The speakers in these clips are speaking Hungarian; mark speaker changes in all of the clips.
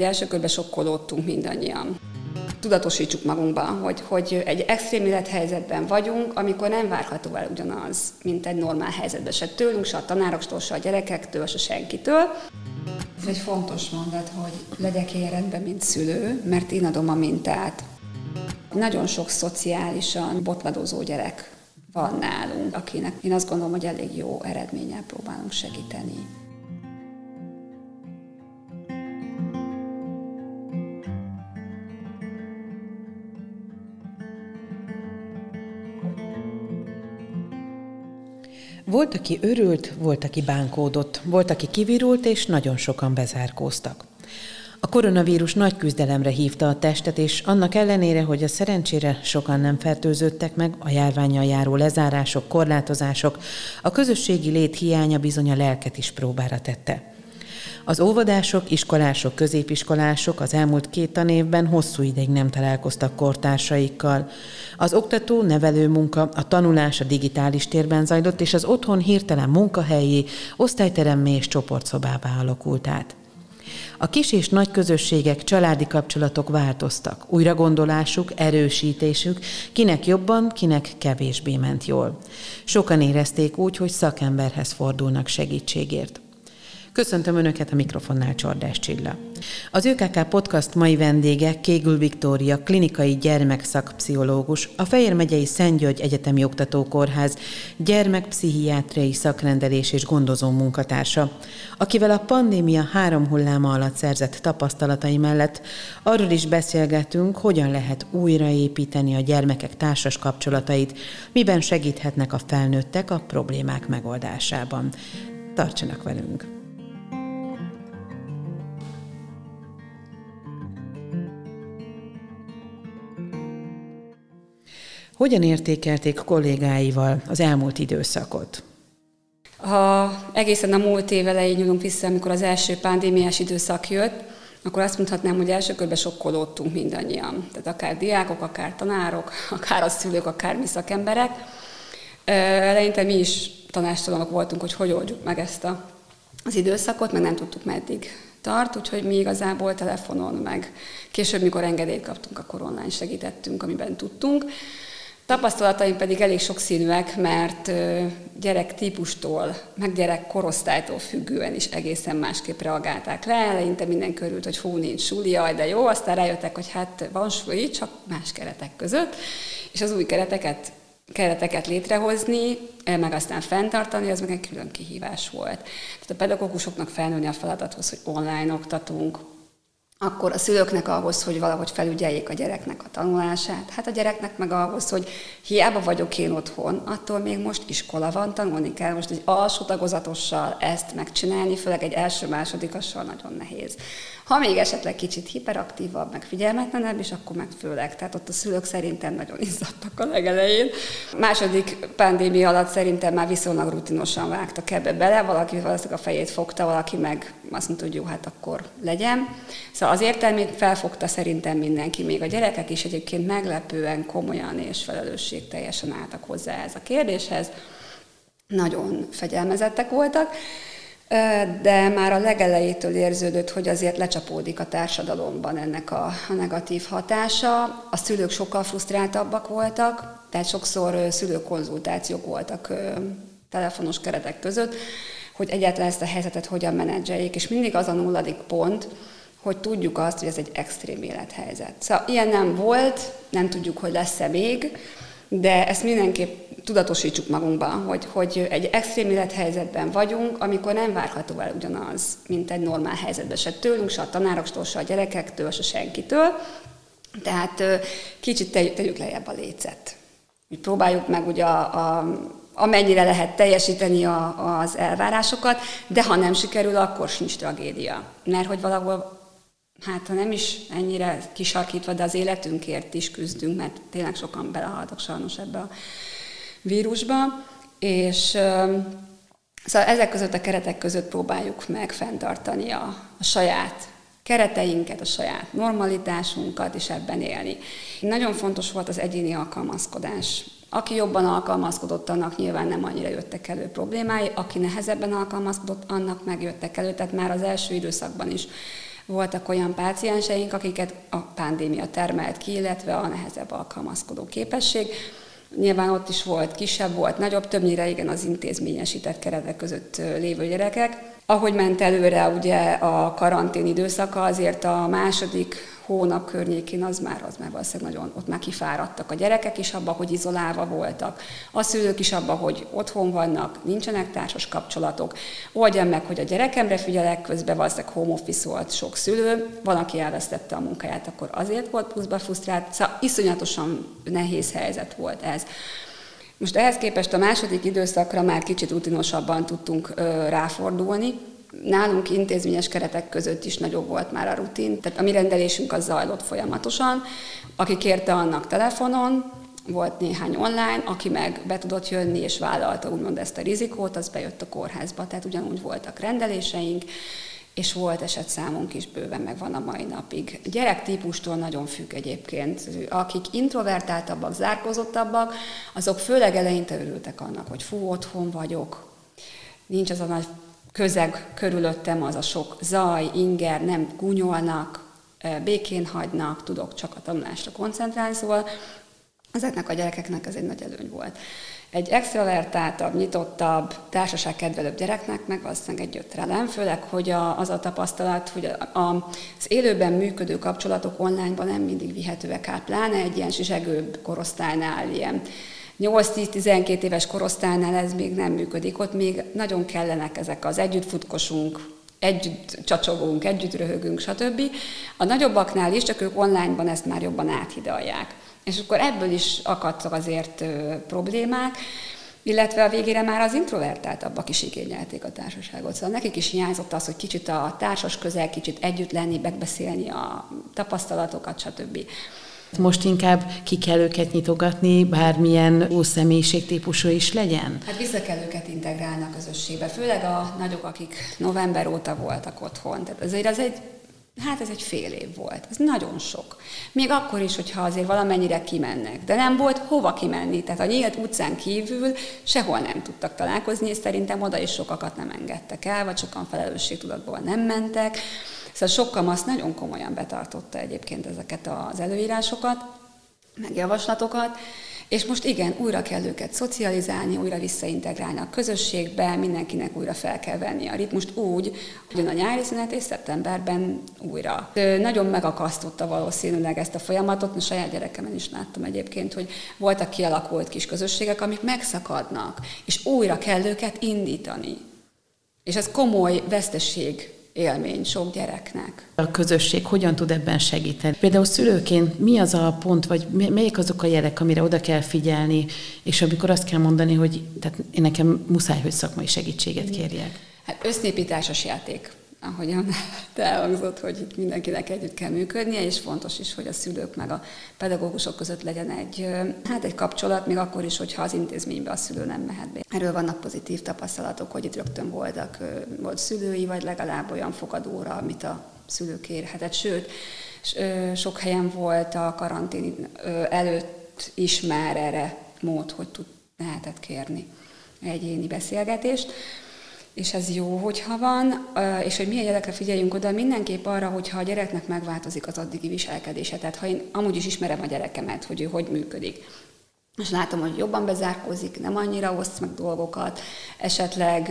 Speaker 1: Első körben sokkolódtunk mindannyian. Tudatosítsuk magunkban, hogy, hogy egy extrém élethelyzetben vagyunk, amikor nem várható el ugyanaz, mint egy normál helyzetben. Se tőlünk, se a tanároktól, se a gyerekektől, se senkitől. Ez egy fontos mondat, hogy legyek rendben, mint szülő, mert én adom a mintát. Nagyon sok szociálisan botladozó gyerek van nálunk, akinek én azt gondolom, hogy elég jó eredménnyel próbálunk segíteni.
Speaker 2: Volt, aki örült, volt, aki bánkódott, volt, aki kivirult, és nagyon sokan bezárkóztak. A koronavírus nagy küzdelemre hívta a testet, és annak ellenére, hogy a szerencsére sokan nem fertőzöttek meg, a járványal járó lezárások, korlátozások, a közösségi lét hiánya bizony a lelket is próbára tette. Az óvodások, iskolások, középiskolások az elmúlt két tanévben hosszú ideig nem találkoztak kortársaikkal. Az oktató, nevelő munka, a tanulás a digitális térben zajlott, és az otthon hirtelen munkahelyi, osztályteremmé és csoportszobává alakult át. A kis és nagy közösségek, családi kapcsolatok változtak. Újragondolásuk, erősítésük, kinek jobban, kinek kevésbé ment jól. Sokan érezték úgy, hogy szakemberhez fordulnak segítségért. Köszöntöm Önöket a mikrofonnál Csordás Csilla. Az ÖKK Podcast mai vendége Kégül Viktória, klinikai gyermekszakpszichológus, a Fejér megyei Szent György Egyetemi Oktatókórház gyermekpszichiátriai szakrendelés és gondozó munkatársa, akivel a pandémia három hulláma alatt szerzett tapasztalatai mellett arról is beszélgetünk, hogyan lehet újraépíteni a gyermekek társas kapcsolatait, miben segíthetnek a felnőttek a problémák megoldásában. Tartsanak velünk! Hogyan értékelték kollégáival az elmúlt időszakot?
Speaker 1: Ha egészen a múlt év elején nyúlunk vissza, amikor az első pandémiás időszak jött, akkor azt mondhatnám, hogy első körben sokkolódtunk mindannyian. Tehát akár diákok, akár tanárok, akár a szülők, akár mi szakemberek. Eleinte mi is tanástalanok voltunk, hogy hogy oldjuk meg ezt a, az időszakot, meg nem tudtuk meddig tart, úgyhogy mi igazából telefonon, meg később, mikor engedélyt kaptunk, akkor online segítettünk, amiben tudtunk. Tapasztalataim pedig elég sokszínűek, mert gyerek típustól, meg gyerek korosztálytól függően is egészen másképp reagálták le. Eleinte minden körült, hogy fú, nincs suli, jaj, de jó, aztán rájöttek, hogy hát van suli, csak más keretek között, és az új kereteket kereteket létrehozni, meg aztán fenntartani, az meg egy külön kihívás volt. Tehát a pedagógusoknak felnőni a feladathoz, hogy online oktatunk, akkor a szülőknek ahhoz, hogy valahogy felügyeljék a gyereknek a tanulását, hát a gyereknek meg ahhoz, hogy hiába vagyok én otthon, attól még most iskola van, tanulni kell, most egy alsó tagozatossal ezt megcsinálni, főleg egy első-másodikassal nagyon nehéz. Ha még esetleg kicsit hiperaktívabb, meg figyelmetlenebb, és akkor meg főleg. Tehát ott a szülők szerintem nagyon izzadtak a legelején. Második pandémia alatt szerintem már viszonylag rutinosan vágtak ebbe bele, valaki valószínűleg a fejét fogta, valaki meg azt mondta, hogy jó, hát akkor legyen. Szóval az értelmét felfogta szerintem mindenki, még a gyerekek is egyébként meglepően komolyan és felelősségteljesen álltak hozzá ez a kérdéshez. Nagyon fegyelmezettek voltak de már a legelejétől érződött, hogy azért lecsapódik a társadalomban ennek a, a negatív hatása. A szülők sokkal frusztráltabbak voltak, tehát sokszor szülőkonzultációk voltak telefonos keretek között, hogy egyáltalán ezt a helyzetet hogyan menedzseljék, és mindig az a nulladik pont, hogy tudjuk azt, hogy ez egy extrém élethelyzet. Szóval ilyen nem volt, nem tudjuk, hogy lesz-e még, de ezt mindenképp tudatosítsuk magunkban, hogy, hogy egy extrém élethelyzetben vagyunk, amikor nem várható el ugyanaz, mint egy normál helyzetben, se tőlünk, se a tanároktól, se a gyerekektől, se senkitől. Tehát kicsit tegyük lejjebb a lécet. Úgy próbáljuk meg ugye a, a, amennyire lehet teljesíteni a, az elvárásokat, de ha nem sikerül, akkor sincs tragédia. Mert hogy valahol hát ha nem is ennyire kisarkítva, de az életünkért is küzdünk, mert tényleg sokan belehaltak sajnos ebbe a vírusba, és szóval ezek között a keretek között próbáljuk meg fenntartani a, a saját kereteinket, a saját normalitásunkat, és ebben élni. Nagyon fontos volt az egyéni alkalmazkodás. Aki jobban alkalmazkodott, annak nyilván nem annyira jöttek elő problémái, aki nehezebben alkalmazkodott, annak megjöttek elő, tehát már az első időszakban is Voltak olyan pácienseink, akiket a pandémia termelt ki, illetve a nehezebb alkalmazkodó képesség. Nyilván ott is volt kisebb, volt nagyobb, többnyire igen az intézményesített keretek között lévő gyerekek. Ahogy ment előre ugye a karantén időszaka, azért a második hónap környékén az már, az már valószínűleg nagyon, ott már kifáradtak a gyerekek is abba, hogy izolálva voltak. A szülők is abba, hogy otthon vannak, nincsenek társas kapcsolatok. Oldjam meg, hogy a gyerekemre figyelek, közben valószínűleg home office volt sok szülő, van, aki elvesztette a munkáját, akkor azért volt pluszba frusztrált. Szóval iszonyatosan nehéz helyzet volt ez. Most ehhez képest a második időszakra már kicsit rutinosabban tudtunk ráfordulni, Nálunk intézményes keretek között is nagyobb volt már a rutin, tehát a mi rendelésünk az zajlott folyamatosan. Aki kérte annak telefonon, volt néhány online, aki meg be tudott jönni és vállalta úgymond ezt a rizikót, az bejött a kórházba, tehát ugyanúgy voltak rendeléseink, és volt esetszámunk is bőven, meg van a mai napig. Gyerektípustól nagyon függ egyébként. Akik introvertáltabbak, zárkozottabbak, azok főleg eleinte örültek annak, hogy fú, otthon vagyok, nincs az a nagy közeg körülöttem, az a sok zaj, inger, nem gúnyolnak, békén hagynak, tudok csak a tanulásra koncentrálni, szóval ezeknek a gyerekeknek ez egy nagy előny volt. Egy extravertáltabb, nyitottabb, társaságkedvelőbb gyereknek meg valószínűleg egy gyötrelem, főleg, hogy a, az a tapasztalat, hogy a, a, az élőben működő kapcsolatok onlineban nem mindig vihetőek át, pláne egy ilyen zsegőbb korosztálynál, ilyen 8-10-12 éves korosztálynál ez még nem működik, ott még nagyon kellenek ezek az együttfutkosunk, együtt csacsogunk, együtt röhögünk, stb. A nagyobbaknál is, csak ők onlineban ezt már jobban áthidalják. És akkor ebből is akadtak azért problémák, illetve a végére már az introvertáltabbak is igényelték a társaságot. Szóval nekik is hiányzott az, hogy kicsit a társas közel, kicsit együtt lenni, megbeszélni a tapasztalatokat, stb.
Speaker 2: Most inkább ki kell őket nyitogatni, bármilyen személyiségtípusú is legyen?
Speaker 1: Hát vissza kell őket integrálni a közösségbe, főleg a nagyok, akik november óta voltak otthon. Tehát azért az egy Hát ez egy fél év volt. Ez nagyon sok. Még akkor is, hogyha azért valamennyire kimennek. De nem volt hova kimenni. Tehát a nyílt utcán kívül sehol nem tudtak találkozni, és szerintem oda is sokakat nem engedtek el, vagy sokan felelősségtudatból nem mentek. Szóval sok kamasz nagyon komolyan betartotta egyébként ezeket az előírásokat, meg javaslatokat, és most igen, újra kell őket szocializálni, újra visszaintegrálni a közösségbe, mindenkinek újra fel kell venni a ritmust úgy, hogy a nyári szünet és szeptemberben újra. Nagyon megakasztotta valószínűleg ezt a folyamatot, a saját gyerekemen is láttam egyébként, hogy voltak kialakult kis közösségek, amik megszakadnak, és újra kell őket indítani. És ez komoly veszteség élmény sok gyereknek.
Speaker 2: A közösség hogyan tud ebben segíteni? Például szülőként mi az a pont, vagy melyik azok a jelek, amire oda kell figyelni, és amikor azt kell mondani, hogy tehát én nekem muszáj, hogy szakmai segítséget kérjek?
Speaker 1: Hát össznépításos játék ahogyan elhangzott, hogy itt mindenkinek együtt kell működnie, és fontos is, hogy a szülők meg a pedagógusok között legyen egy, hát egy kapcsolat, még akkor is, hogyha az intézménybe a szülő nem mehet be. Erről vannak pozitív tapasztalatok, hogy itt rögtön voltak, volt szülői, vagy legalább olyan fogadóra, amit a szülő kérhetett. Sőt, sok helyen volt a karantén előtt is már erre mód, hogy tud, lehetett kérni egyéni beszélgetést és ez jó, hogyha van, és hogy milyen gyerekre figyeljünk oda, mindenképp arra, hogyha a gyereknek megváltozik az addigi viselkedése. Tehát ha én amúgy is ismerem a gyerekemet, hogy ő hogy működik, és látom, hogy jobban bezárkózik, nem annyira oszt meg dolgokat, esetleg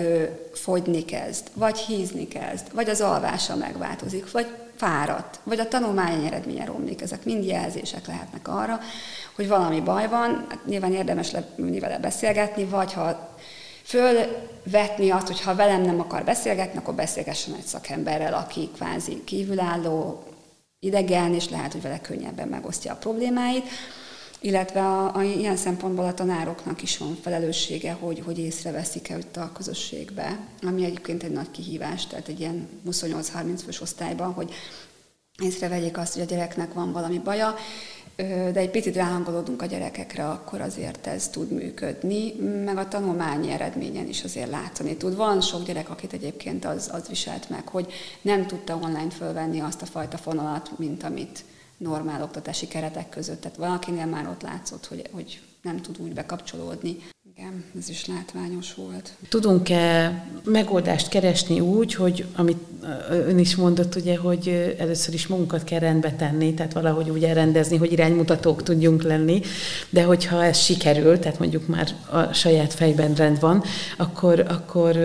Speaker 1: fogyni kezd, vagy hízni kezd, vagy az alvása megváltozik, vagy fáradt, vagy a tanulmány eredménye romlik. Ezek mind jelzések lehetnek arra, hogy valami baj van, hát nyilván érdemes leülni vele beszélgetni, vagy ha fölvetni azt, hogy ha velem nem akar beszélgetni, akkor beszélgessen egy szakemberrel, aki kvázi kívülálló, idegen, és lehet, hogy vele könnyebben megosztja a problémáit. Illetve a, a, ilyen szempontból a tanároknak is van felelőssége, hogy, hogy észreveszik-e itt a közösségbe, ami egyébként egy nagy kihívás, tehát egy ilyen 28-30 fős osztályban, hogy észrevegyék azt, hogy a gyereknek van valami baja, de egy picit ráhangolódunk a gyerekekre, akkor azért ez tud működni, meg a tanulmányi eredményen is azért látszani tud. Van sok gyerek, akit egyébként az, az viselt meg, hogy nem tudta online fölvenni azt a fajta fonalat, mint amit normál oktatási keretek között. Tehát valakinél már ott látszott, hogy, hogy nem tud úgy bekapcsolódni. Igen, ez is látványos volt.
Speaker 2: Tudunk-e megoldást keresni úgy, hogy amit ön is mondott, ugye, hogy először is magunkat kell rendbe tenni, tehát valahogy úgy elrendezni, hogy iránymutatók tudjunk lenni, de hogyha ez sikerül, tehát mondjuk már a saját fejben rend van, akkor, akkor,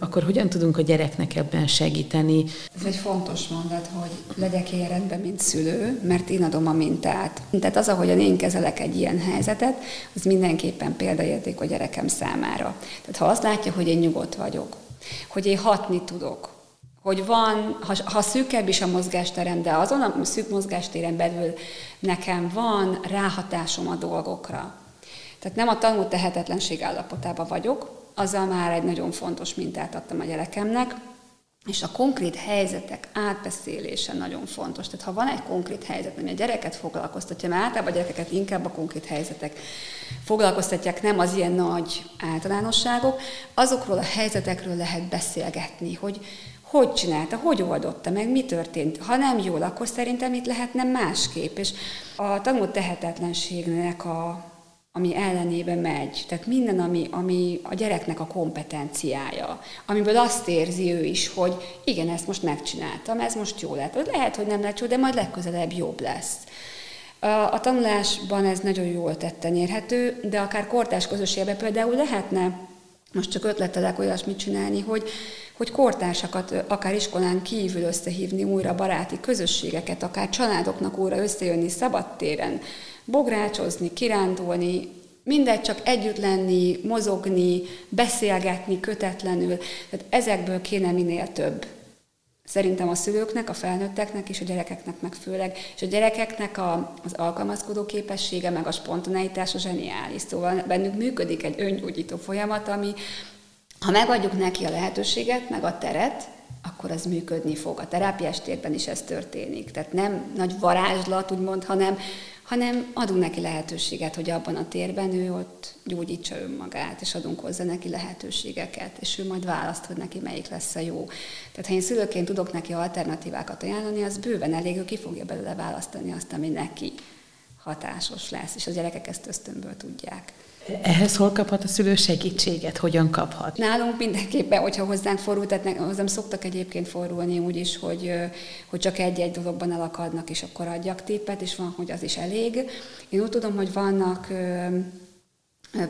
Speaker 2: akkor hogyan tudunk a gyereknek ebben segíteni?
Speaker 1: Ez egy fontos mondat, hogy legyek ilyen rendben, mint szülő, mert én adom a mintát. Tehát az, ahogyan én kezelek egy ilyen helyzetet, az mindenképpen példaérték a gyerekem számára. Tehát ha azt látja, hogy én nyugodt vagyok, hogy én hatni tudok, hogy van, ha, ha szűkebb is a mozgásterem, de azon a szűk mozgástéren belül nekem van ráhatásom a dolgokra. Tehát nem a tanult tehetetlenség állapotában vagyok, azzal már egy nagyon fontos mintát adtam a gyerekemnek, és a konkrét helyzetek átbeszélése nagyon fontos. Tehát ha van egy konkrét helyzet, ami a gyereket foglalkoztatja, mert általában a gyerekeket inkább a konkrét helyzetek foglalkoztatják, nem az ilyen nagy általánosságok, azokról a helyzetekről lehet beszélgetni, hogy hogy csinálta, hogy oldotta meg, mi történt. Ha nem jól, akkor szerintem itt lehetne másképp. És a tanult tehetetlenségnek a, ami ellenébe megy. Tehát minden, ami, ami a gyereknek a kompetenciája, amiből azt érzi ő is, hogy igen, ezt most megcsináltam, ez most jó lett. Lehet, hogy nem lett jó, de majd legközelebb jobb lesz. A tanulásban ez nagyon jól tetten érhető, de akár kortás közösségben például lehetne, most csak ötletelek olyasmit csinálni, hogy, hogy kortársakat akár iskolán kívül összehívni újra baráti közösségeket, akár családoknak újra összejönni szabadtéren, bográcsozni, kirándulni, mindegy, csak együtt lenni, mozogni, beszélgetni kötetlenül. Tehát ezekből kéne minél több. Szerintem a szülőknek, a felnőtteknek és a gyerekeknek meg főleg. És a gyerekeknek a, az alkalmazkodó képessége, meg a spontaneitása zseniális. Szóval bennük működik egy öngyógyító folyamat, ami ha megadjuk neki a lehetőséget, meg a teret, akkor az működni fog. A terápiás térben is ez történik. Tehát nem nagy varázslat, úgymond, hanem hanem adunk neki lehetőséget, hogy abban a térben ő ott gyógyítsa önmagát, és adunk hozzá neki lehetőségeket, és ő majd választ, hogy neki melyik lesz a jó. Tehát ha én szülőként tudok neki alternatívákat ajánlani, az bőven elég, ő ki fogja belőle választani azt, ami neki hatásos lesz, és a gyerekek ezt ösztönből tudják.
Speaker 2: Ehhez hol kaphat a szülő segítséget? Hogyan kaphat?
Speaker 1: Nálunk mindenképpen, hogyha hozzánk fordul, tehát hozzám szoktak egyébként fordulni úgy is, hogy, hogy csak egy-egy dologban elakadnak, és akkor adjak tippet, és van, hogy az is elég. Én úgy tudom, hogy vannak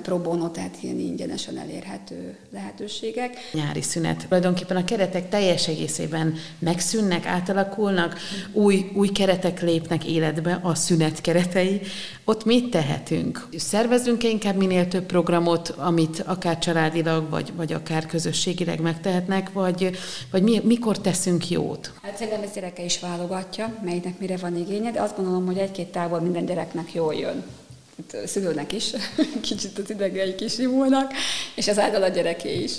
Speaker 1: pro bono, tehát ilyen ingyenesen elérhető lehetőségek.
Speaker 2: Nyári szünet. Tulajdonképpen a keretek teljes egészében megszűnnek, átalakulnak, új, új keretek lépnek életbe, a szünet keretei. Ott mit tehetünk? Szervezünk-e inkább minél több programot, amit akár családilag, vagy, vagy akár közösségileg megtehetnek, vagy, vagy mi, mikor teszünk jót?
Speaker 1: Hát szerintem ez gyereke is válogatja, melynek mire van igénye, de azt gondolom, hogy egy-két tábor minden gyereknek jól jön szülőnek is, kicsit az idegei kisimulnak, és az által a gyereké is.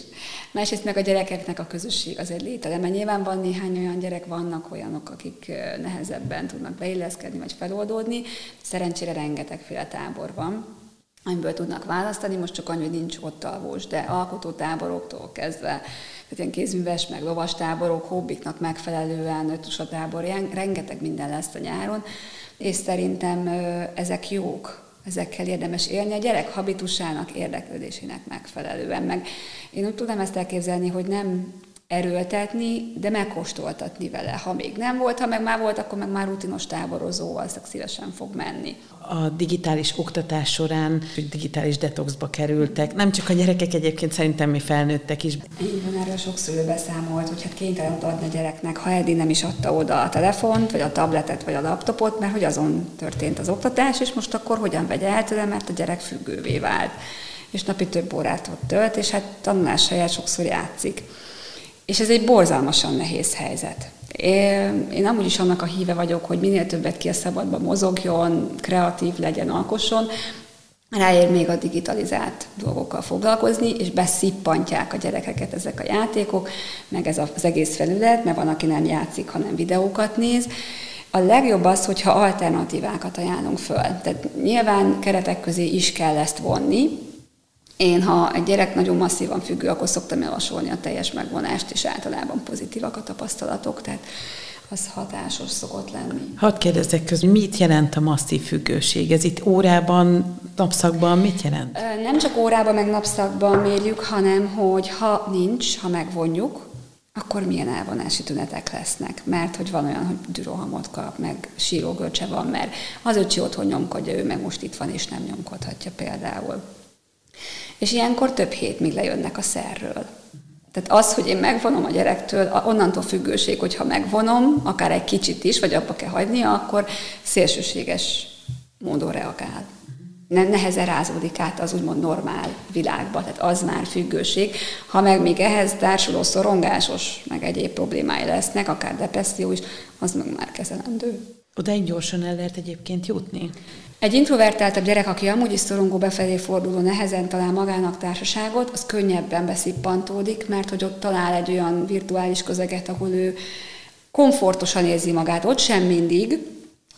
Speaker 1: Másrészt meg a gyerekeknek a közösség az egy lételeme. Nyilván van néhány olyan gyerek, vannak olyanok, akik nehezebben tudnak beilleszkedni vagy feloldódni. Szerencsére rengetegféle tábor van, amiből tudnak választani, most csak annyi, hogy nincs ott alvós, de alkotótáboroktól kezdve, tehát ilyen kézműves, meg lovas táborok, hobbiknak megfelelően, ötusa tábor, rengeteg minden lesz a nyáron, és szerintem ezek jók, ezekkel érdemes élni a gyerek habitusának, érdeklődésének megfelelően. Meg én úgy tudom ezt elképzelni, hogy nem erőltetni, de megkóstoltatni vele. Ha még nem volt, ha meg már volt, akkor meg már rutinos táborozó, az szívesen fog menni.
Speaker 2: A digitális oktatás során digitális detoxba kerültek, nem csak a gyerekek egyébként, szerintem mi felnőttek is.
Speaker 1: Van, erről sok szülő beszámolt, hogy hát kénytelen adni a gyereknek, ha eddig nem is adta oda a telefont, vagy a tabletet, vagy a laptopot, mert hogy azon történt az oktatás, és most akkor hogyan vegye el tőle, mert a gyerek függővé vált és napi több órát ott tölt, és hát tanulás helyett sokszor játszik. És ez egy borzalmasan nehéz helyzet. Én amúgy is annak a híve vagyok, hogy minél többet ki a szabadba mozogjon, kreatív legyen, alkosson, ráér még a digitalizált dolgokkal foglalkozni, és beszippantják a gyerekeket ezek a játékok, meg ez az egész felület, mert van, aki nem játszik, hanem videókat néz. A legjobb az, hogyha alternatívákat ajánlunk föl. Tehát nyilván keretek közé is kell ezt vonni, én, ha egy gyerek nagyon masszívan függő, akkor szoktam javasolni a teljes megvonást, és általában pozitívak a tapasztalatok. Tehát az hatásos szokott lenni.
Speaker 2: Hadd kérdezzek közül, mit jelent a masszív függőség? Ez itt órában, napszakban mit jelent?
Speaker 1: Nem csak órában, meg napszakban mérjük, hanem hogy ha nincs, ha megvonjuk, akkor milyen elvonási tünetek lesznek. Mert hogy van olyan, hogy dürohamot kap, meg sírógörcse van, mert az öcsi otthon nyomkodja, ő meg most itt van, és nem nyomkodhatja például. És ilyenkor több hét, míg lejönnek a szerről. Tehát az, hogy én megvonom a gyerektől, onnantól függőség, hogyha megvonom, akár egy kicsit is, vagy abba kell hagynia, akkor szélsőséges módon reagál. Ne, nehezen rázódik át az úgymond normál világba, tehát az már függőség. Ha meg még ehhez társuló szorongásos, meg egyéb problémái lesznek, akár depresszió is, az meg már kezelendő.
Speaker 2: Oda egy gyorsan el lehet egyébként jutni?
Speaker 1: Egy introvertáltabb gyerek, aki amúgy is szorongó befelé forduló, nehezen talál magának társaságot, az könnyebben beszippantódik, mert hogy ott talál egy olyan virtuális közeget, ahol ő komfortosan érzi magát. Ott sem mindig,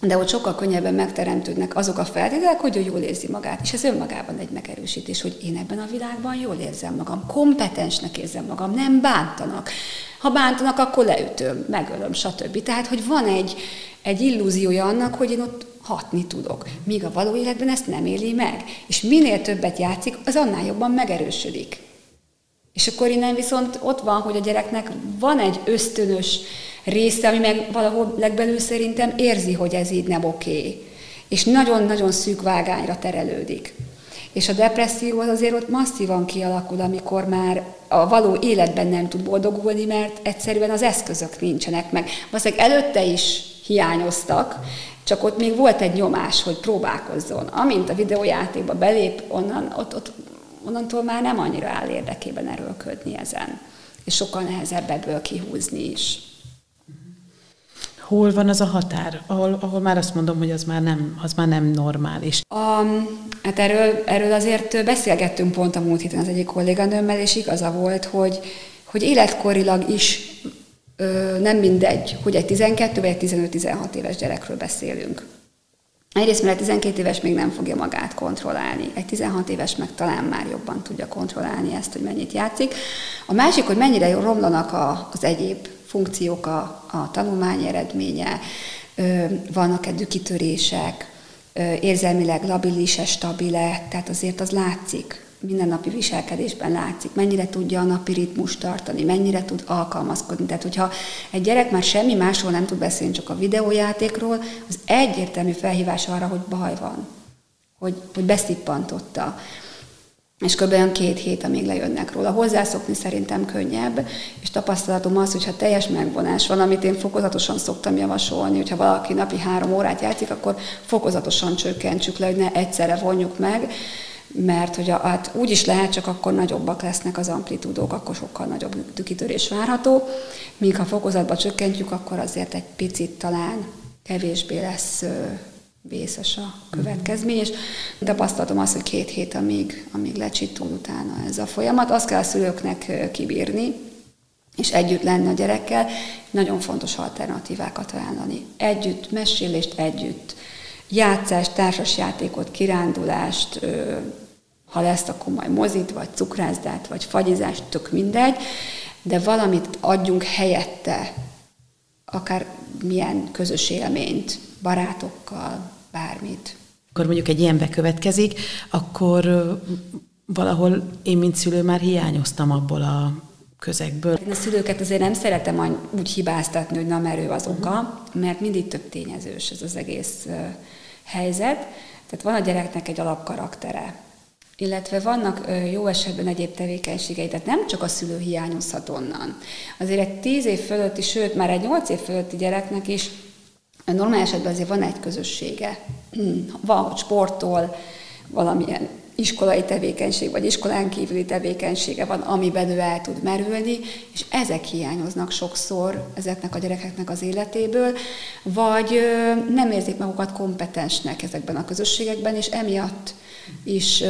Speaker 1: de ott sokkal könnyebben megteremtődnek azok a feltételek, hogy ő jól érzi magát. És ez önmagában egy megerősítés, hogy én ebben a világban jól érzem magam, kompetensnek érzem magam, nem bántanak. Ha bántanak, akkor leütöm, megölöm, stb. Tehát, hogy van egy, egy illúziója annak, hogy én ott hatni tudok. Míg a való életben ezt nem éli meg. És minél többet játszik, az annál jobban megerősödik. És akkor innen viszont ott van, hogy a gyereknek van egy ösztönös része, ami meg valahol legbelül szerintem érzi, hogy ez így nem oké. És nagyon-nagyon szűk vágányra terelődik. És a depresszió az azért ott masszívan kialakul, amikor már a való életben nem tud boldogulni, mert egyszerűen az eszközök nincsenek meg. Valószínűleg előtte is hiányoztak, csak ott még volt egy nyomás, hogy próbálkozzon. Amint a videójátékba belép, onnan, ott, ott, onnantól már nem annyira áll érdekében erőlködni ezen. És sokkal nehezebb ebből kihúzni is.
Speaker 2: Hol van az a határ, ahol, ahol már azt mondom, hogy az már nem, az már nem normális?
Speaker 1: A, hát erről, erről azért beszélgettünk pont a múlt héten az egyik kolléganőmmel, és igaza volt, hogy, hogy életkorilag is ö, nem mindegy, hogy egy 12 vagy egy 15-16 éves gyerekről beszélünk. Egyrészt, mert egy 12 éves még nem fogja magát kontrollálni. Egy 16 éves meg talán már jobban tudja kontrollálni ezt, hogy mennyit játszik. A másik, hogy mennyire romlanak a, az egyéb funkciók, a, a tanulmány eredménye, vannak-e dükitörések, érzelmileg labilis-e, stabil-e, tehát azért az látszik mindennapi viselkedésben látszik, mennyire tudja a napi ritmus tartani, mennyire tud alkalmazkodni. Tehát, hogyha egy gyerek már semmi másról nem tud beszélni, csak a videójátékról, az egyértelmű felhívás arra, hogy baj van, hogy, hogy beszippantotta. És kb. olyan két hét, amíg lejönnek róla. Hozzászokni szerintem könnyebb, és tapasztalatom az, hogyha teljes megvonás van, amit én fokozatosan szoktam javasolni, hogyha valaki napi három órát játszik, akkor fokozatosan csökkentsük le, hogy ne egyszerre vonjuk meg, mert hogy a, hát úgy is lehet, csak akkor nagyobbak lesznek az amplitúdók, akkor sokkal nagyobb tükitörés várható, míg ha fokozatba csökkentjük, akkor azért egy picit talán kevésbé lesz vészes a következmény, és tapasztalatom azt, hogy két hét, amíg, amíg lecsitul utána ez a folyamat. Azt kell a szülőknek kibírni, és együtt lenni a gyerekkel, nagyon fontos alternatívákat ajánlani. Együtt, mesélést együtt, játszást, társasjátékot, kirándulást, ha lesz, akkor majd mozit, vagy cukrászdát, vagy fagyizást, tök mindegy, de valamit adjunk helyette, akár milyen közös élményt, barátokkal, bármit.
Speaker 2: Akkor mondjuk egy ilyen bekövetkezik, akkor valahol én, mint szülő már hiányoztam abból a közegből.
Speaker 1: Én a szülőket azért nem szeretem úgy hibáztatni, hogy na merő az oka, mert mindig több tényezős ez az egész helyzet. Tehát van a gyereknek egy alapkaraktere, illetve vannak jó esetben egyéb tevékenységei, tehát nem csak a szülő hiányozhat onnan. Azért egy tíz év fölötti, sőt már egy nyolc év fölötti gyereknek is normál esetben azért van egy közössége. Van, sportol, valamilyen iskolai tevékenység, vagy iskolán kívüli tevékenysége van, amiben ő el tud merülni, és ezek hiányoznak sokszor ezeknek a gyerekeknek az életéből, vagy nem érzik magukat kompetensnek ezekben a közösségekben, és emiatt is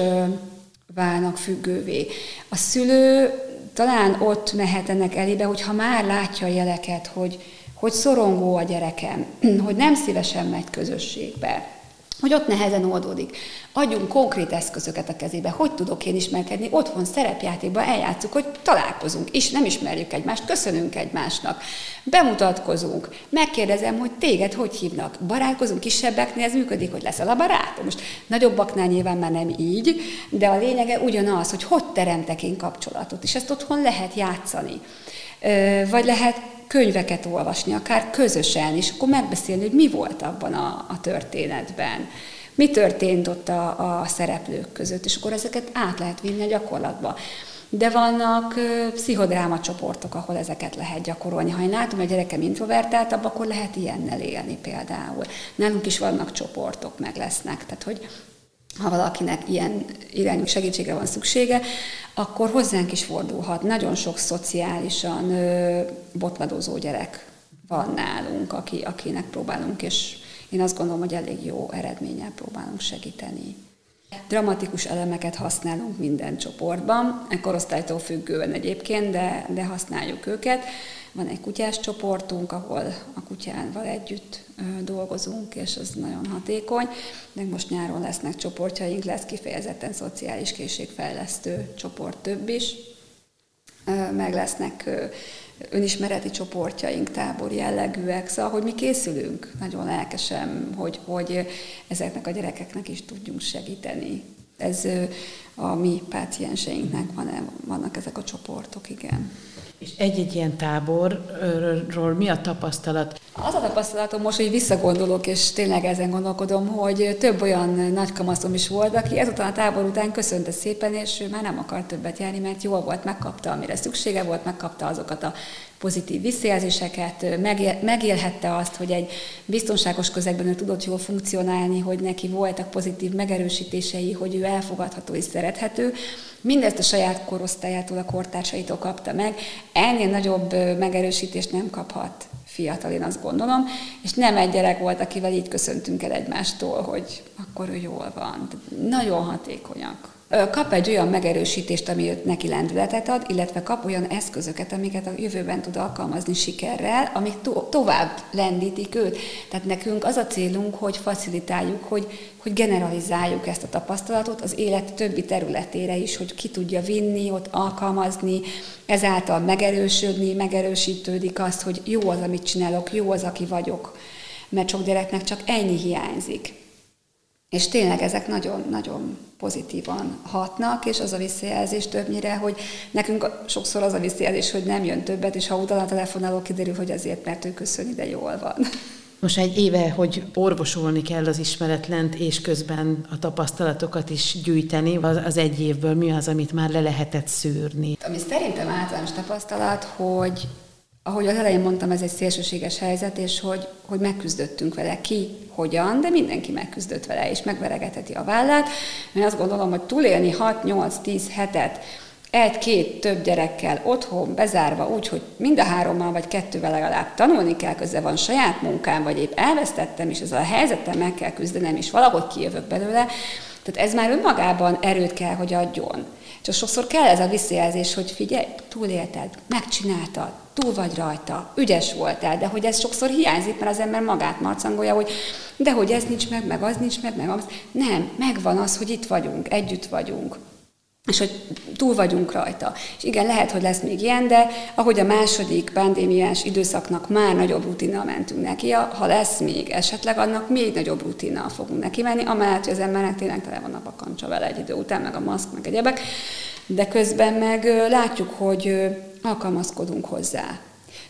Speaker 1: válnak függővé. A szülő talán ott mehet ennek elébe, hogyha már látja a jeleket, hogy, hogy szorongó a gyerekem, hogy nem szívesen megy közösségbe, hogy ott nehezen oldódik. Adjunk konkrét eszközöket a kezébe. Hogy tudok én ismerkedni? Otthon szerepjátékban eljátszuk, hogy találkozunk, és nem ismerjük egymást, köszönünk egymásnak, bemutatkozunk, megkérdezem, hogy téged hogy hívnak. Barátkozunk kisebbeknél, ez működik, hogy leszel a barátom. Most nagyobbaknál nyilván már nem így, de a lényege ugyanaz, hogy hogy teremtek én kapcsolatot, és ezt otthon lehet játszani. Vagy lehet könyveket olvasni, akár közösen, és akkor megbeszélni, hogy mi volt abban a, a történetben. Mi történt ott a, a szereplők között, és akkor ezeket át lehet vinni a gyakorlatba. De vannak pszichodráma csoportok, ahol ezeket lehet gyakorolni. Ha én látom, hogy a gyerekem introvertáltabb, akkor lehet ilyennel élni például. Nálunk is vannak csoportok, meg lesznek. Tehát, hogy ha valakinek ilyen irányú segítségre van szüksége, akkor hozzánk is fordulhat. Nagyon sok szociálisan ö, botladozó gyerek van nálunk, aki, akinek próbálunk, és én azt gondolom, hogy elég jó eredménnyel próbálunk segíteni. Dramatikus elemeket használunk minden csoportban, korosztálytól függően egyébként, de, de használjuk őket. Van egy kutyás csoportunk, ahol a kutyával együtt dolgozunk, és ez nagyon hatékony. De most nyáron lesznek csoportjaink, lesz kifejezetten szociális készségfejlesztő csoport több is. Meg lesznek önismereti csoportjaink, tábor jellegűek, szóval, hogy mi készülünk nagyon lelkesen, hogy, hogy ezeknek a gyerekeknek is tudjunk segíteni. Ez a mi pácienseinknek van, vannak ezek a csoportok, igen.
Speaker 2: És egy-egy ilyen táborról mi a tapasztalat?
Speaker 1: Az a tapasztalatom most, hogy visszagondolok, és tényleg ezen gondolkodom, hogy több olyan nagykamaszom is volt, aki ezután a tábor után köszönte szépen, és ő már nem akar többet járni, mert jól volt, megkapta, amire szüksége volt, megkapta azokat a pozitív visszajelzéseket, megélhette azt, hogy egy biztonságos közegben ő tudott jól funkcionálni, hogy neki voltak pozitív megerősítései, hogy ő elfogadható és szerethető. Mindezt a saját korosztályától, a kortársaitól kapta meg. Ennél nagyobb megerősítést nem kaphat fiatal, én azt gondolom, és nem egy gyerek volt, akivel így köszöntünk el egymástól, hogy akkor ő jól van. Nagyon hatékonyak kap egy olyan megerősítést, ami neki lendületet ad, illetve kap olyan eszközöket, amiket a jövőben tud alkalmazni sikerrel, amik to- tovább lendítik őt. Tehát nekünk az a célunk, hogy facilitáljuk, hogy, hogy generalizáljuk ezt a tapasztalatot az élet többi területére is, hogy ki tudja vinni, ott alkalmazni, ezáltal megerősödni, megerősítődik azt, hogy jó az, amit csinálok, jó az, aki vagyok, mert sok gyereknek csak ennyi hiányzik. És tényleg ezek nagyon-nagyon pozitívan hatnak, és az a visszajelzés többnyire, hogy nekünk sokszor az a visszajelzés, hogy nem jön többet, és ha utána telefonálok, kiderül, hogy azért, mert ő köszön, de jól van.
Speaker 2: Most egy éve, hogy orvosolni kell az ismeretlent, és közben a tapasztalatokat is gyűjteni, az, az egy évből mi az, amit már le lehetett szűrni?
Speaker 1: Ami szerintem általános tapasztalat, hogy ahogy az elején mondtam, ez egy szélsőséges helyzet, és hogy, hogy megküzdöttünk vele ki, hogyan, de mindenki megküzdött vele, és megveregetheti a vállát. Én azt gondolom, hogy túlélni 6-8-10 hetet egy-két több gyerekkel otthon, bezárva, úgy, hogy mind a hárommal vagy kettővel legalább tanulni kell, közben van saját munkám, vagy épp elvesztettem, és ezzel a helyzettel meg kell küzdenem, és valahogy kijövök belőle, tehát ez már önmagában erőt kell, hogy adjon. Csak sokszor kell ez a visszajelzés, hogy figyelj, túlélted, megcsináltad, túl vagy rajta, ügyes voltál, de hogy ez sokszor hiányzik, mert az ember magát marcangolja, hogy de hogy ez nincs meg, meg az nincs meg, meg az. Nem, megvan az, hogy itt vagyunk, együtt vagyunk és hogy túl vagyunk rajta. És igen, lehet, hogy lesz még ilyen, de ahogy a második pandémiás időszaknak már nagyobb rutinnal mentünk neki, ha lesz még esetleg, annak még nagyobb rutinnal fogunk neki menni, amellett, hogy az embernek tényleg tele van a bakancsa vele egy idő után, meg a maszk, meg egyebek, de közben meg látjuk, hogy alkalmazkodunk hozzá.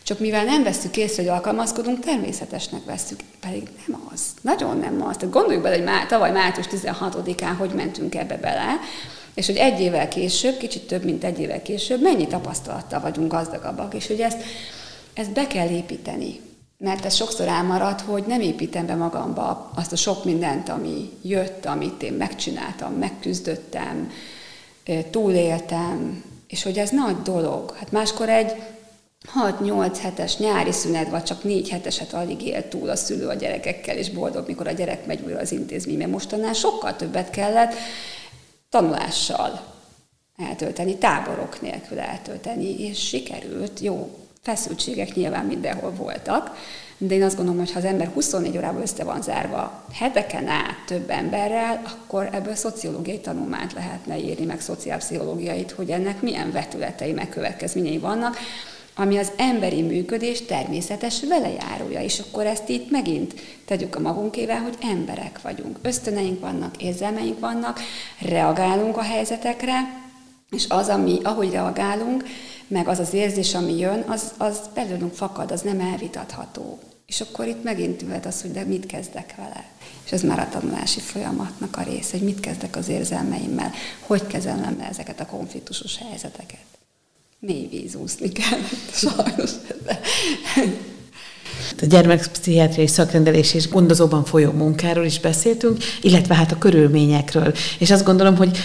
Speaker 1: Csak mivel nem veszük észre, hogy alkalmazkodunk, természetesnek veszük, pedig nem az. Nagyon nem az. Tehát gondoljuk bele, hogy már, tavaly március 16-án hogy mentünk ebbe bele, és hogy egy évvel később, kicsit több, mint egy évvel később, mennyi tapasztalattal vagyunk gazdagabbak, és hogy ezt, ezt be kell építeni. Mert ez sokszor elmarad, hogy nem építem be magamba azt a sok mindent, ami jött, amit én megcsináltam, megküzdöttem, túléltem, és hogy ez nagy dolog. Hát máskor egy 6-8 hetes nyári szünet, vagy csak 4 heteset alig él túl a szülő a gyerekekkel, és boldog, mikor a gyerek megy újra az intézménybe. Mostanában sokkal többet kellett tanulással eltölteni, táborok nélkül eltölteni, és sikerült. Jó, feszültségek nyilván mindenhol voltak, de én azt gondolom, hogy ha az ember 24 órában össze van zárva heteken át több emberrel, akkor ebből szociológiai tanulmányt lehetne írni, meg szociálpszichológiait, hogy ennek milyen vetületei, meg következményei vannak, ami az emberi működés természetes velejárója, és akkor ezt itt megint tegyük a magunkével, hogy emberek vagyunk. Ösztöneink vannak, érzelmeink vannak, reagálunk a helyzetekre, és az, ami, ahogy reagálunk, meg az az érzés, ami jön, az, az belőlünk fakad, az nem elvitatható. És akkor itt megint jöhet az, hogy de mit kezdek vele. És ez már a tanulási folyamatnak a része, hogy mit kezdek az érzelmeimmel, hogy kezelem le ezeket a konfliktusos helyzeteket. Mély víz úszni kell, sajnos.
Speaker 2: A gyermekpszichiátriai szakrendelés és gondozóban folyó munkáról is beszéltünk, illetve hát a körülményekről. És azt gondolom, hogy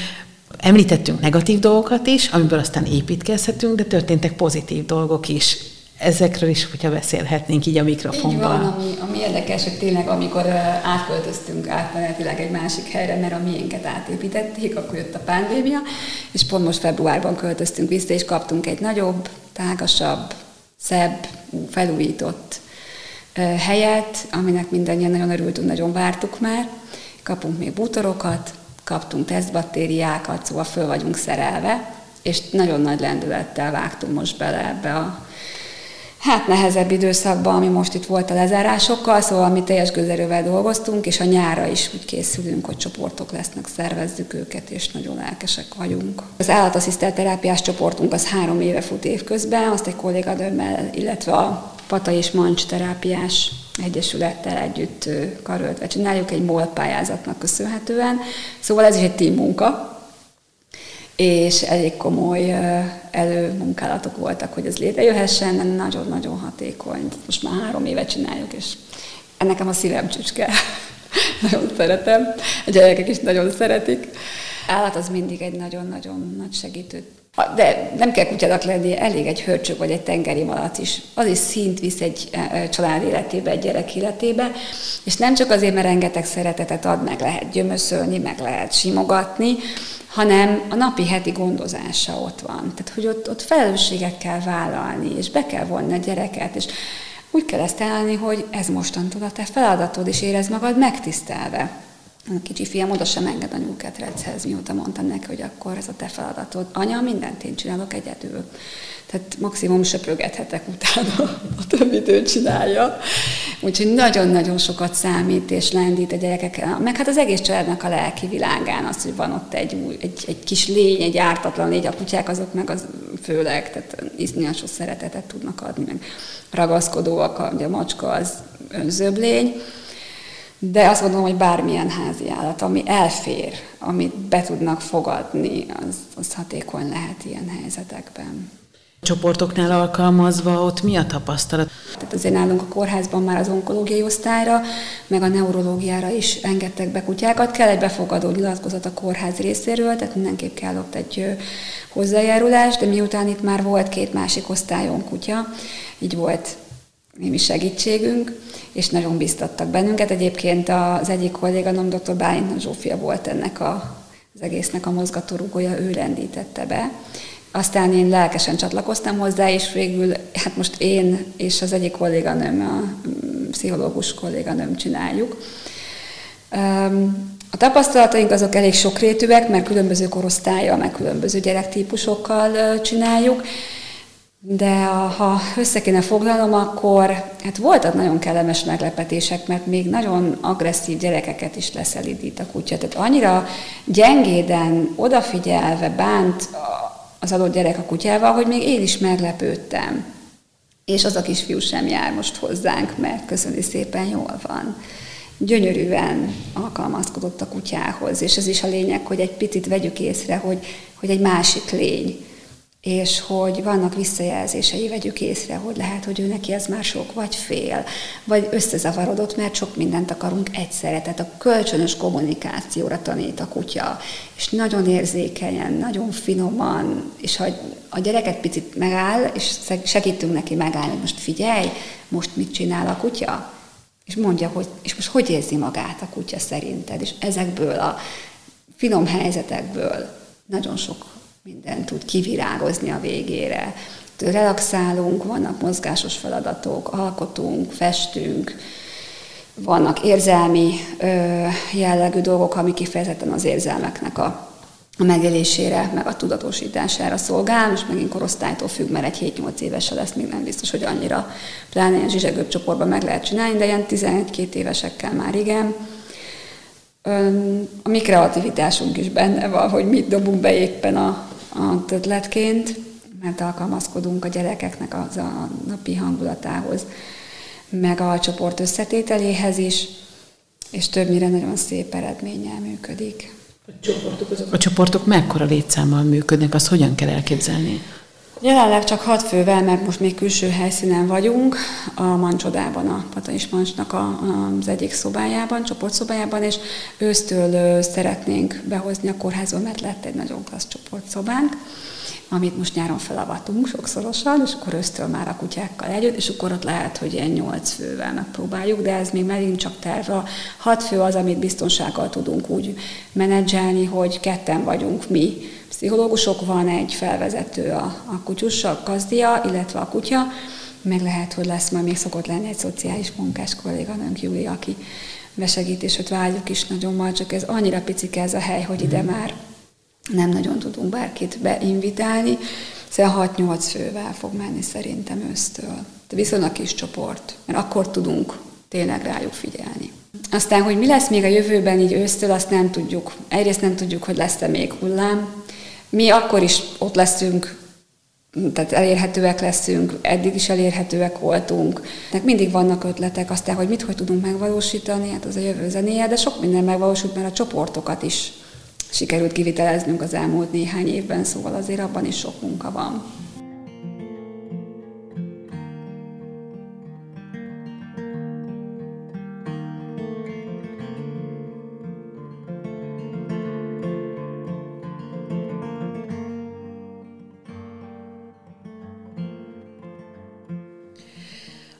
Speaker 2: Említettünk negatív dolgokat is, amiből aztán építkezhetünk, de történtek pozitív dolgok is. Ezekről is, hogyha beszélhetnénk így a mikrofonban.
Speaker 1: Így van, ami, ami érdekes, hogy tényleg amikor átköltöztünk átmenetileg egy másik helyre, mert a miénket átépítették, akkor jött a pandémia, és pont most februárban költöztünk vissza, és kaptunk egy nagyobb, tágasabb, szebb, felújított helyet, aminek mindannyian nagyon örültünk, nagyon vártuk már. Kapunk még bútorokat, kaptunk tesztbattériákat, szóval föl vagyunk szerelve, és nagyon nagy lendülettel vágtunk most bele ebbe a hát nehezebb időszakba, ami most itt volt a lezárásokkal, szóval mi teljes gőzerővel dolgoztunk, és a nyára is úgy készülünk, hogy csoportok lesznek, szervezzük őket, és nagyon lelkesek vagyunk. Az állatasszisztelt terápiás csoportunk az három éve fut évközben, azt egy kolléganőmmel, illetve a Pata és Mancs terápiás egyesülettel együtt karöltve csináljuk, egy MOL pályázatnak köszönhetően. Szóval ez is egy team munka, és elég komoly előmunkálatok voltak, hogy ez létrejöhessen, nagyon-nagyon hatékony. Most már három éve csináljuk, és nekem a szívem csücske. nagyon szeretem. A gyerekek is nagyon szeretik. Állat az mindig egy nagyon-nagyon nagy segítő de nem kell kutyának lenni, elég egy hörcsög vagy egy tengeri malac is. Az is szint visz egy család életébe, egy gyerek életébe, és nem csak azért, mert rengeteg szeretetet ad, meg lehet gyömöszölni, meg lehet simogatni, hanem a napi heti gondozása ott van. Tehát, hogy ott, ott felelősséget kell vállalni, és be kell vonni a gyereket, és úgy kell ezt állni, hogy ez mostantól a te feladatod, és érez magad megtisztelve. A kicsi fiam oda sem enged a nyúlketrechez, mióta mondtam neki, hogy akkor ez a te feladatod. Anya, mindent én csinálok egyedül. Tehát maximum söprögethetek utána, a többit ő csinálja. Úgyhogy nagyon-nagyon sokat számít és lendít a gyerekekkel. Meg hát az egész családnak a lelki világán az, hogy van ott egy, egy, egy kis lény, egy ártatlan lény, a kutyák azok meg az főleg, tehát iszonyatos szeretetet tudnak adni, meg ragaszkodóak, a macska az önzőbb lény de azt gondolom, hogy bármilyen házi állat, ami elfér, amit be tudnak fogadni, az, az hatékony lehet ilyen helyzetekben.
Speaker 2: Csoportoknál alkalmazva ott mi a tapasztalat?
Speaker 1: Tehát azért nálunk a kórházban már az onkológiai osztályra, meg a neurológiára is engedtek be kutyákat. Kell egy befogadó nyilatkozat a kórház részéről, tehát mindenképp kell ott egy hozzájárulás, de miután itt már volt két másik osztályon kutya, így volt némi segítségünk, és nagyon biztattak bennünket. Egyébként az egyik kolléganom, dr. Bálint Zsófia volt ennek a, az egésznek a mozgatórugója, ő rendítette be. Aztán én lelkesen csatlakoztam hozzá, és végül, hát most én és az egyik kolléganőm, a pszichológus kolléganőm csináljuk. A tapasztalataink azok elég sokrétűek, mert különböző korosztálya, meg különböző gyerektípusokkal csináljuk, de ha össze kéne foglalnom, akkor hát voltak nagyon kellemes meglepetések, mert még nagyon agresszív gyerekeket is leszelidít a kutya. Tehát annyira gyengéden, odafigyelve bánt az adott gyerek a kutyával, hogy még én is meglepődtem. És az a kisfiú sem jár most hozzánk, mert köszöni szépen jól van. Gyönyörűen alkalmazkodott a kutyához, és ez is a lényeg, hogy egy picit vegyük észre, hogy, hogy egy másik lény és hogy vannak visszajelzései, vegyük észre, hogy lehet, hogy ő neki ez már sok, vagy fél, vagy összezavarodott, mert sok mindent akarunk egyszerre. Tehát a kölcsönös kommunikációra tanít a kutya, és nagyon érzékenyen, nagyon finoman, és ha a gyereket picit megáll, és segítünk neki megállni, most figyelj, most mit csinál a kutya, és mondja, hogy és most hogy érzi magát a kutya szerinted, és ezekből a finom helyzetekből nagyon sok minden tud kivirágozni a végére. relaxálunk, vannak mozgásos feladatok, alkotunk, festünk, vannak érzelmi ö, jellegű dolgok, ami kifejezetten az érzelmeknek a, a megélésére, meg a tudatosítására szolgál, és megint korosztálytól függ, mert egy 7-8 évesre lesz még nem biztos, hogy annyira pláne ilyen zsizsegőbb csoportban meg lehet csinálni, de ilyen 11-2 évesekkel már igen. A mi kreativitásunk is benne van, hogy mit dobunk be éppen a, a tötletként, mert alkalmazkodunk a gyerekeknek az a napi hangulatához meg a csoport összetételéhez is, és többnyire nagyon szép eredménnyel működik.
Speaker 2: A csoportok, azok... a csoportok mekkora létszámmal működnek, azt hogyan kell elképzelni?
Speaker 1: Jelenleg csak hat fővel, mert most még külső helyszínen vagyunk, a Mancsodában, a Patanis Mancsnak a, az egyik szobájában, csoportszobájában, és ősztől szeretnénk behozni a kórházba, mert lett egy nagyon klassz csoportszobánk amit most nyáron felavatunk sokszorosan, és akkor ösztől már a kutyákkal együtt, és akkor ott lehet, hogy ilyen nyolc fővel megpróbáljuk, de ez még megint csak terv. A hat fő az, amit biztonsággal tudunk úgy menedzselni, hogy ketten vagyunk mi. Pszichológusok van egy felvezető a, a kutyussal, a kazdia, illetve a kutya, meg lehet, hogy lesz majd még szokott lenni egy szociális munkás kolléganőnk, Júli, aki besegít, és hogy várjuk is nagyon majd, csak ez annyira picike ez a hely, hogy ide mhm. már nem nagyon tudunk bárkit beinvitálni, szóval 6-8 fővel fog menni szerintem ősztől. De viszonylag kis csoport, mert akkor tudunk tényleg rájuk figyelni. Aztán, hogy mi lesz még a jövőben így ősztől, azt nem tudjuk. Egyrészt nem tudjuk, hogy lesz-e még hullám. Mi akkor is ott leszünk, tehát elérhetőek leszünk, eddig is elérhetőek voltunk. Tehát mindig vannak ötletek, aztán, hogy mit hogy tudunk megvalósítani, hát az a jövő zenéje, de sok minden megvalósult, mert a csoportokat is sikerült kiviteleznünk az elmúlt néhány évben, szóval azért abban is sok munka van.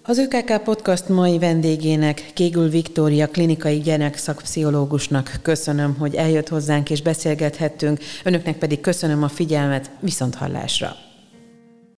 Speaker 2: Az ÖKK Podcast mai vendégének, Kégül Viktória klinikai gyermekszakpszichológusnak köszönöm, hogy eljött hozzánk és beszélgethettünk, önöknek pedig köszönöm a figyelmet, viszont hallásra!